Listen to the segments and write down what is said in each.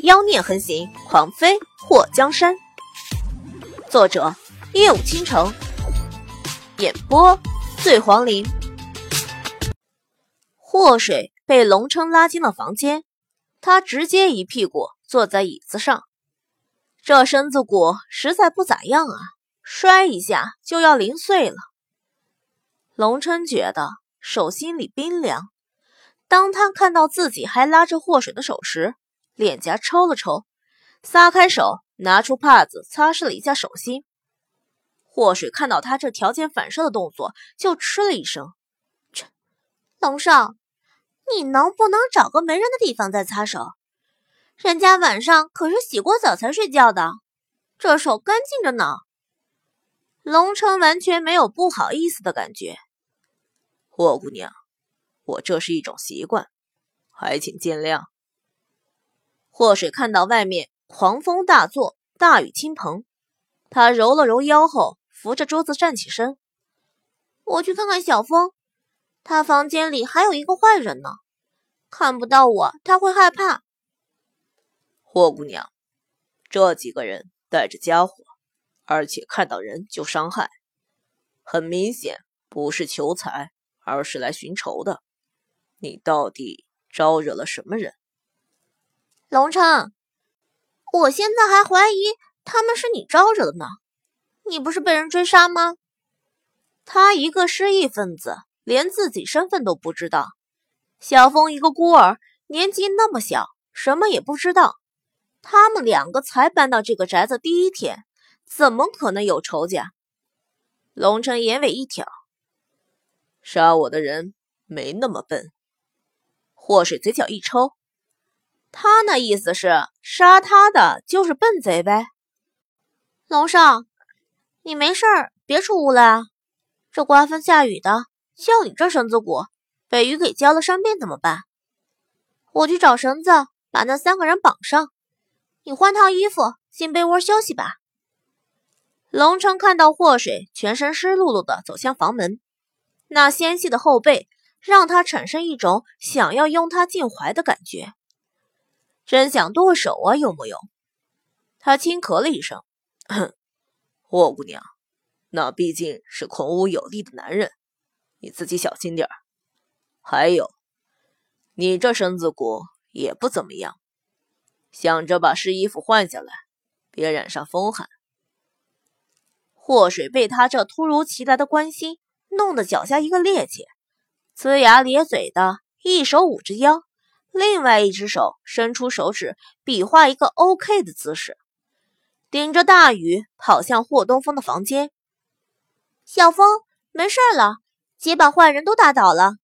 妖孽横行，狂飞祸江山。作者：夜舞倾城，演播：醉黄林。祸水被龙琛拉进了房间，他直接一屁股坐在椅子上，这身子骨实在不咋样啊，摔一下就要零碎了。龙琛觉得手心里冰凉，当他看到自己还拉着祸水的手时，脸颊抽了抽，撒开手，拿出帕子擦拭了一下手心。祸水看到他这条件反射的动作，就嗤了一声：“切，龙少，你能不能找个没人的地方再擦手？人家晚上可是洗过澡才睡觉的，这手干净着呢。”龙城完全没有不好意思的感觉。霍姑娘，我这是一种习惯，还请见谅。祸水看到外面狂风大作，大雨倾盆，他揉了揉腰后，扶着桌子站起身：“我去看看小风，他房间里还有一个坏人呢，看不到我他会害怕。”霍姑娘，这几个人带着家伙，而且看到人就伤害，很明显不是求财，而是来寻仇的。你到底招惹了什么人？龙城，我现在还怀疑他们是你招惹的呢。你不是被人追杀吗？他一个失忆分子，连自己身份都不知道。小峰一个孤儿，年纪那么小，什么也不知道。他们两个才搬到这个宅子第一天，怎么可能有仇家？龙城眼尾一挑，杀我的人没那么笨。祸水嘴角一抽。他那意思是杀他的就是笨贼呗。龙少，你没事儿别出屋了啊！这刮风下雨的，就你这身子骨，被雨给浇了伤病怎么办？我去找绳子把那三个人绑上，你换套衣服进被窝休息吧。龙城看到祸水全身湿漉漉的走向房门，那纤细的后背让他产生一种想要拥他进怀的感觉。真想剁手啊，有木有？他轻咳了一声，哼霍姑娘，那毕竟是孔武有力的男人，你自己小心点儿。还有，你这身子骨也不怎么样，想着把湿衣服换下来，别染上风寒。祸水被他这突如其来的关心弄得脚下一个趔趄，呲牙咧嘴的，一手捂着腰。另外一只手伸出手指，比划一个 OK 的姿势，顶着大雨跑向霍东风的房间。小风，没事了，姐把坏人都打倒了。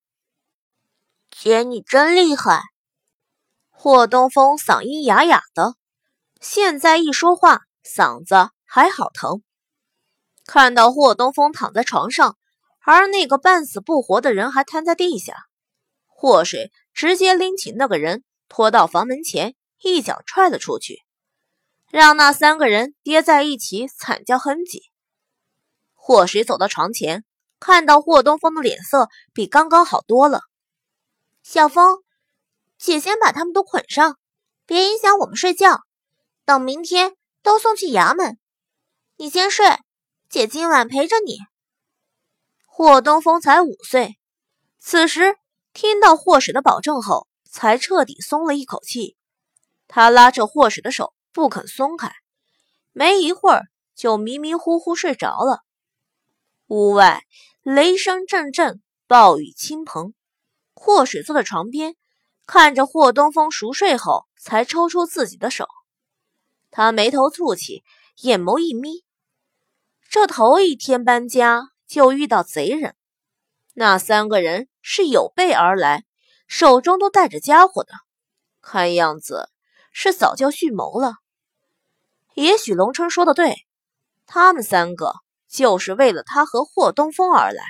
姐，你真厉害！霍东风嗓音哑哑的，现在一说话嗓子还好疼。看到霍东风躺在床上，而那个半死不活的人还瘫在地下。祸水直接拎起那个人，拖到房门前，一脚踹了出去，让那三个人跌在一起，惨叫哼唧。祸水走到床前，看到霍东风的脸色比刚刚好多了。小风，姐先把他们都捆上，别影响我们睡觉。等明天都送去衙门，你先睡，姐今晚陪着你。霍东风才五岁，此时。听到祸水的保证后，才彻底松了一口气。他拉着祸水的手不肯松开，没一会儿就迷迷糊糊睡着了。屋外雷声阵阵，暴雨倾盆。祸水坐在床边，看着霍东风熟睡后，才抽出自己的手。他眉头蹙起，眼眸一眯。这头一天搬家就遇到贼人。那三个人是有备而来，手中都带着家伙的，看样子是早就蓄谋了。也许龙琛说的对，他们三个就是为了他和霍东风而来。